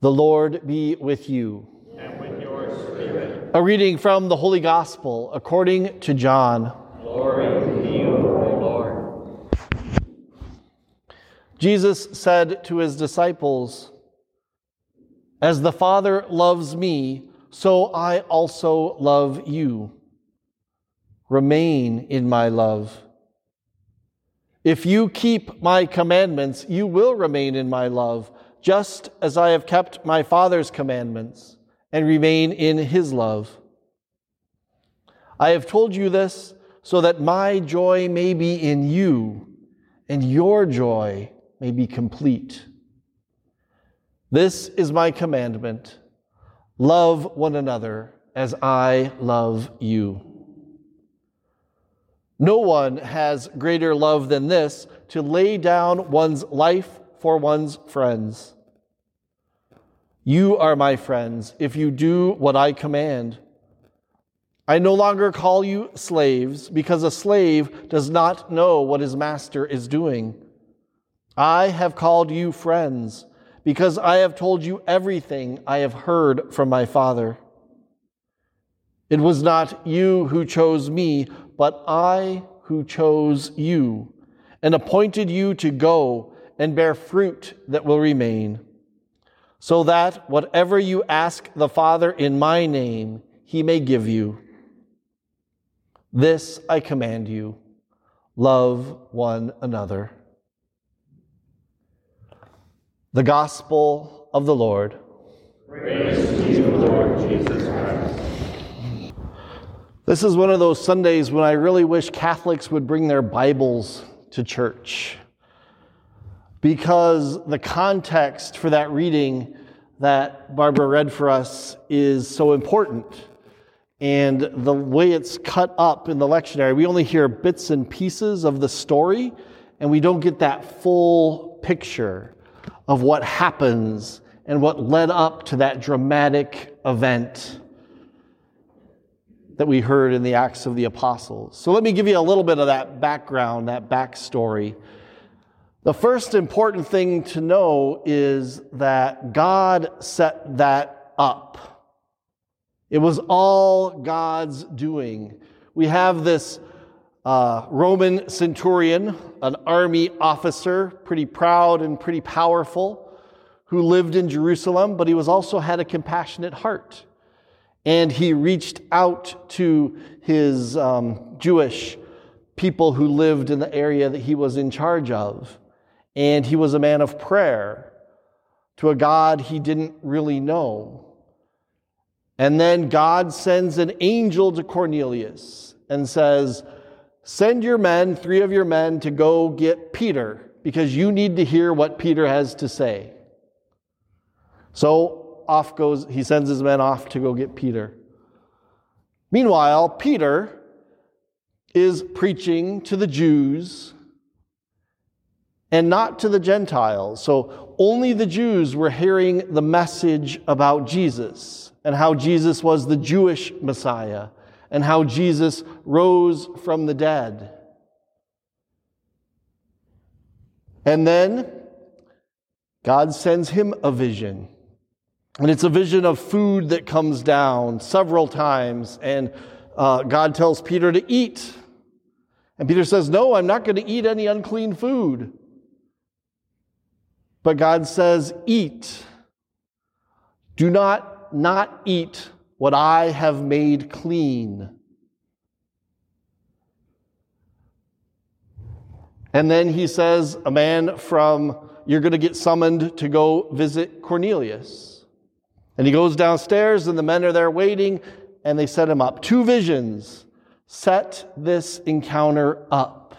The Lord be with you. And with your spirit. A reading from the Holy Gospel according to John. Glory to you, O Lord. Jesus said to his disciples, As the Father loves me, so I also love you. Remain in my love. If you keep my commandments, you will remain in my love, just as I have kept my Father's commandments and remain in his love. I have told you this so that my joy may be in you and your joy may be complete. This is my commandment love one another as I love you. No one has greater love than this to lay down one's life for one's friends. You are my friends if you do what I command. I no longer call you slaves because a slave does not know what his master is doing. I have called you friends because I have told you everything I have heard from my Father. It was not you who chose me, but I who chose you and appointed you to go and bear fruit that will remain, so that whatever you ask the Father in my name, he may give you. This I command you love one another. The Gospel of the Lord. Praise to you, Lord Jesus Christ. This is one of those Sundays when I really wish Catholics would bring their Bibles to church. Because the context for that reading that Barbara read for us is so important. And the way it's cut up in the lectionary, we only hear bits and pieces of the story, and we don't get that full picture of what happens and what led up to that dramatic event that we heard in the Acts of the Apostles. So let me give you a little bit of that background, that backstory. The first important thing to know is that God set that up. It was all God's doing. We have this uh, Roman centurion, an army officer, pretty proud and pretty powerful, who lived in Jerusalem, but he was also had a compassionate heart and he reached out to his um, Jewish people who lived in the area that he was in charge of. And he was a man of prayer to a God he didn't really know. And then God sends an angel to Cornelius and says, Send your men, three of your men, to go get Peter because you need to hear what Peter has to say. So off goes, he sends his men off to go get Peter. Meanwhile, Peter is preaching to the Jews and not to the Gentiles. So only the Jews were hearing the message about Jesus and how Jesus was the Jewish Messiah and how Jesus rose from the dead. And then God sends him a vision. And it's a vision of food that comes down several times. And uh, God tells Peter to eat. And Peter says, No, I'm not going to eat any unclean food. But God says, Eat. Do not not eat what I have made clean. And then he says, A man from, you're going to get summoned to go visit Cornelius. And he goes downstairs, and the men are there waiting, and they set him up. Two visions set this encounter up.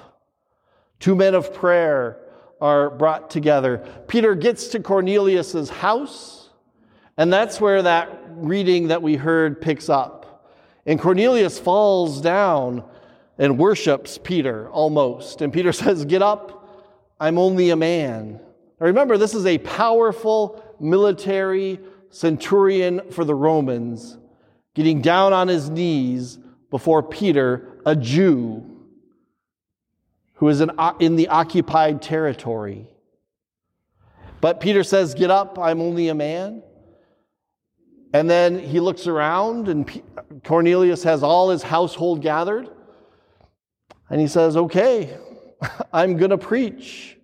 Two men of prayer are brought together. Peter gets to Cornelius's house, and that's where that reading that we heard picks up. And Cornelius falls down and worships Peter almost. And Peter says, Get up, I'm only a man. Now remember, this is a powerful military centurion for the Romans, getting down on his knees before Peter, a Jew who is in, the occupied territory. But Peter says, Get up, I'm only a man. And then he looks around, and Cornelius has all his household gathered. And he says, Okay, I'm going to preach.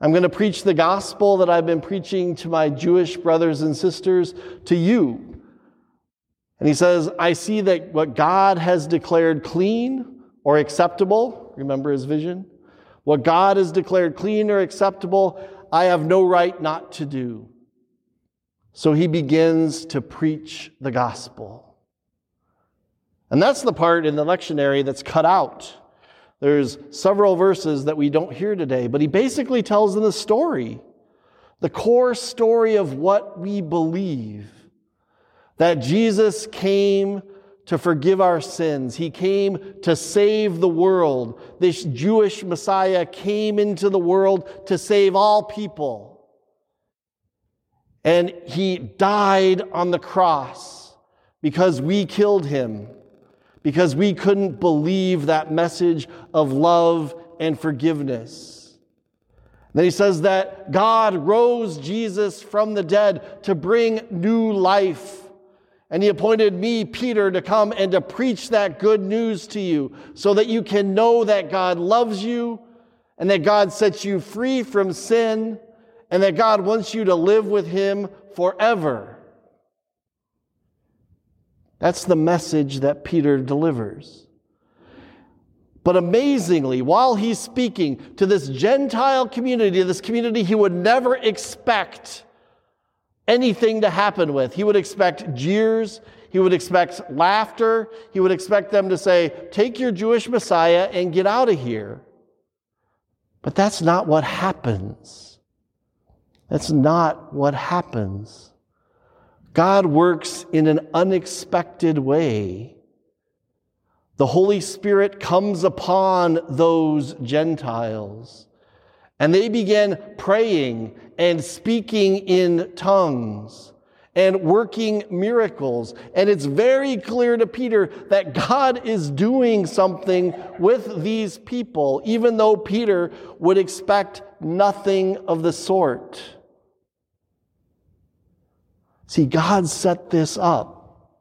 I'm going to preach the gospel that I've been preaching to my Jewish brothers and sisters to you. And he says, I see that what God has declared clean or acceptable, remember his vision? What God has declared clean or acceptable, I have no right not to do. So he begins to preach the gospel. And that's the part in the lectionary that's cut out. There's several verses that we don't hear today, but he basically tells them the story, the core story of what we believe that Jesus came to forgive our sins. He came to save the world. This Jewish Messiah came into the world to save all people. And he died on the cross because we killed him because we couldn't believe that message of love and forgiveness. Then he says that God rose Jesus from the dead to bring new life. And he appointed me, Peter, to come and to preach that good news to you so that you can know that God loves you and that God sets you free from sin and that God wants you to live with him forever. That's the message that Peter delivers. But amazingly, while he's speaking to this Gentile community, this community he would never expect anything to happen with, he would expect jeers, he would expect laughter, he would expect them to say, Take your Jewish Messiah and get out of here. But that's not what happens. That's not what happens. God works in an unexpected way. The Holy Spirit comes upon those Gentiles, and they began praying and speaking in tongues and working miracles. And it's very clear to Peter that God is doing something with these people, even though Peter would expect nothing of the sort. See, God set this up.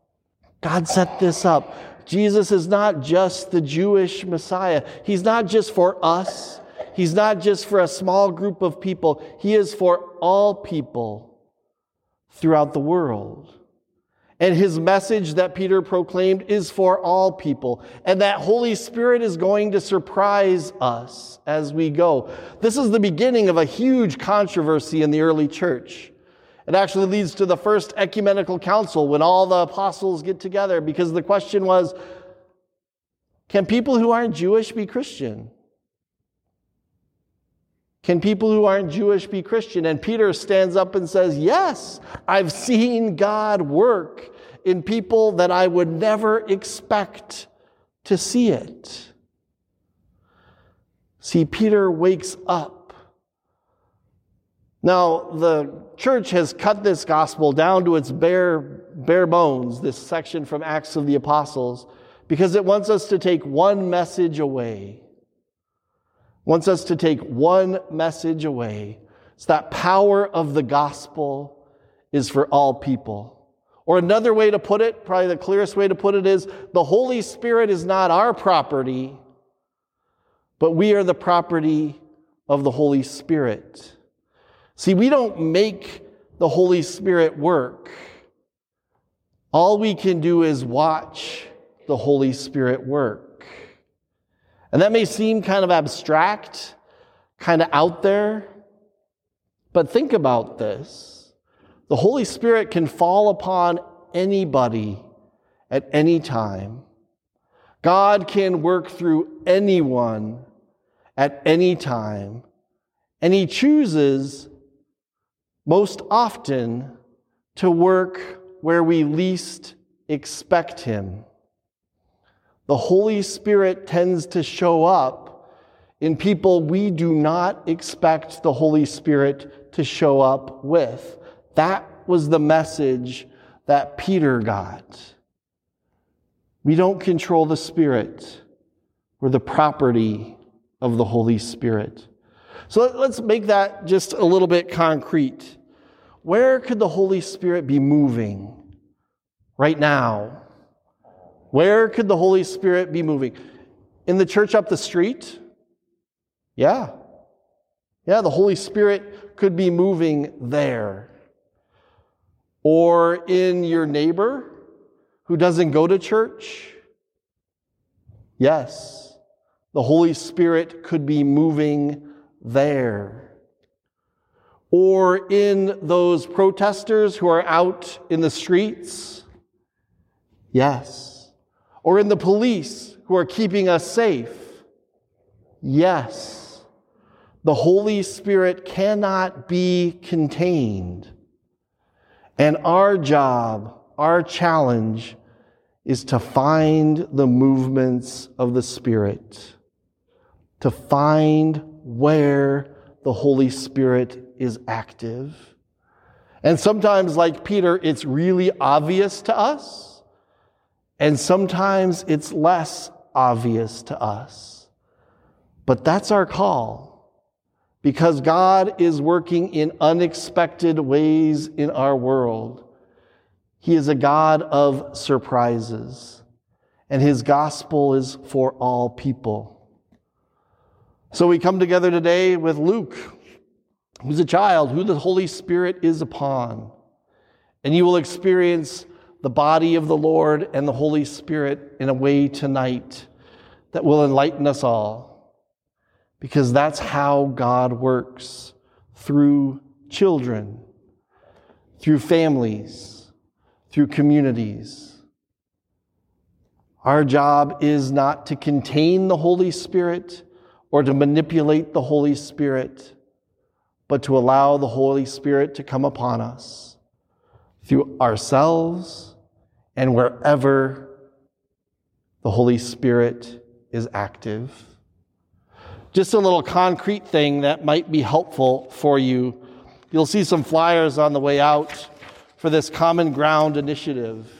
God set this up. Jesus is not just the Jewish Messiah. He's not just for us. He's not just for a small group of people. He is for all people throughout the world. And his message that Peter proclaimed is for all people. And that Holy Spirit is going to surprise us as we go. This is the beginning of a huge controversy in the early church. It actually leads to the first ecumenical council when all the apostles get together because the question was can people who aren't Jewish be Christian? Can people who aren't Jewish be Christian? And Peter stands up and says, Yes, I've seen God work in people that I would never expect to see it. See, Peter wakes up now, the church has cut this gospel down to its bare, bare bones, this section from Acts of the Apostles, because it wants us to take one message away. Wants us to take one message away. It's that power of the gospel is for all people. Or another way to put it, probably the clearest way to put it is the Holy Spirit is not our property, but we are the property of the Holy Spirit. See, we don't make the Holy Spirit work. All we can do is watch the Holy Spirit work. And that may seem kind of abstract, kind of out there, but think about this. The Holy Spirit can fall upon anybody at any time. God can work through anyone at any time. And He chooses most often to work where we least expect Him. The Holy Spirit tends to show up in people we do not expect the Holy Spirit to show up with. That was the message that Peter got. We don't control the Spirit, we're the property of the Holy Spirit. So let's make that just a little bit concrete. Where could the Holy Spirit be moving right now? Where could the Holy Spirit be moving? In the church up the street? Yeah. Yeah, the Holy Spirit could be moving there. Or in your neighbor who doesn't go to church? Yes, the Holy Spirit could be moving there. Or in those protesters who are out in the streets? Yes. Or in the police who are keeping us safe? Yes. The Holy Spirit cannot be contained. And our job, our challenge, is to find the movements of the Spirit, to find where the Holy Spirit is active. And sometimes, like Peter, it's really obvious to us, and sometimes it's less obvious to us. But that's our call because God is working in unexpected ways in our world. He is a God of surprises, and His gospel is for all people. So we come together today with Luke, who's a child, who the Holy Spirit is upon. And you will experience the body of the Lord and the Holy Spirit in a way tonight that will enlighten us all. Because that's how God works through children, through families, through communities. Our job is not to contain the Holy Spirit or to manipulate the Holy Spirit, but to allow the Holy Spirit to come upon us through ourselves and wherever the Holy Spirit is active. Just a little concrete thing that might be helpful for you. You'll see some flyers on the way out for this Common Ground initiative.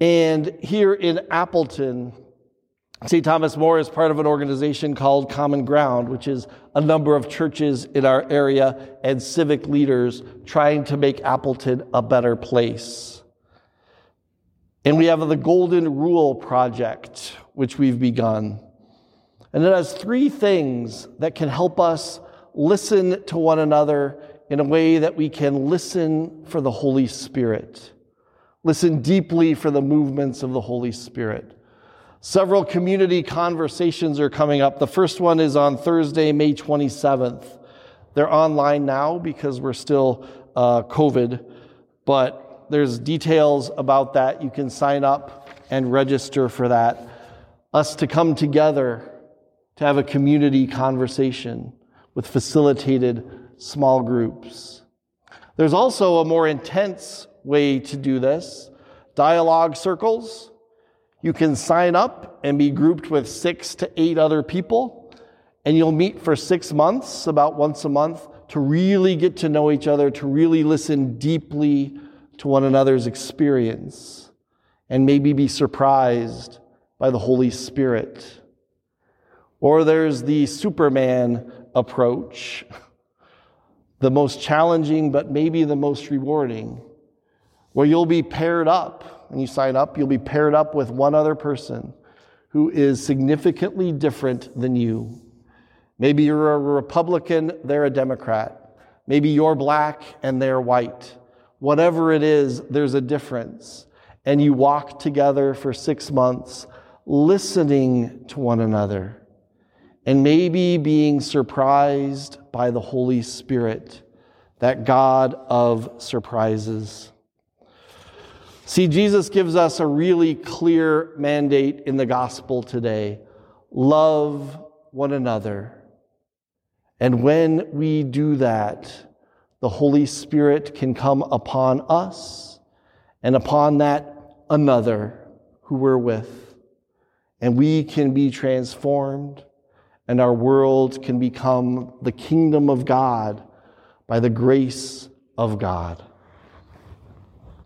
And here in Appleton, St. Thomas More is part of an organization called Common Ground, which is a number of churches in our area and civic leaders trying to make Appleton a better place. And we have the Golden Rule Project, which we've begun. And it has three things that can help us listen to one another in a way that we can listen for the Holy Spirit, listen deeply for the movements of the Holy Spirit. Several community conversations are coming up. The first one is on Thursday, May 27th. They're online now because we're still uh, COVID, but there's details about that. You can sign up and register for that. Us to come together to have a community conversation with facilitated small groups. There's also a more intense way to do this dialogue circles you can sign up and be grouped with six to eight other people, and you'll meet for six months, about once a month, to really get to know each other, to really listen deeply to one another's experience, and maybe be surprised by the Holy Spirit. Or there's the Superman approach, the most challenging, but maybe the most rewarding, where you'll be paired up and you sign up, you'll be paired up with one other person who is significantly different than you. Maybe you're a Republican, they're a Democrat. Maybe you're black and they're white. Whatever it is, there's a difference. And you walk together for six months, listening to one another, and maybe being surprised by the Holy Spirit, that God of surprises. See, Jesus gives us a really clear mandate in the gospel today love one another. And when we do that, the Holy Spirit can come upon us and upon that another who we're with. And we can be transformed, and our world can become the kingdom of God by the grace of God.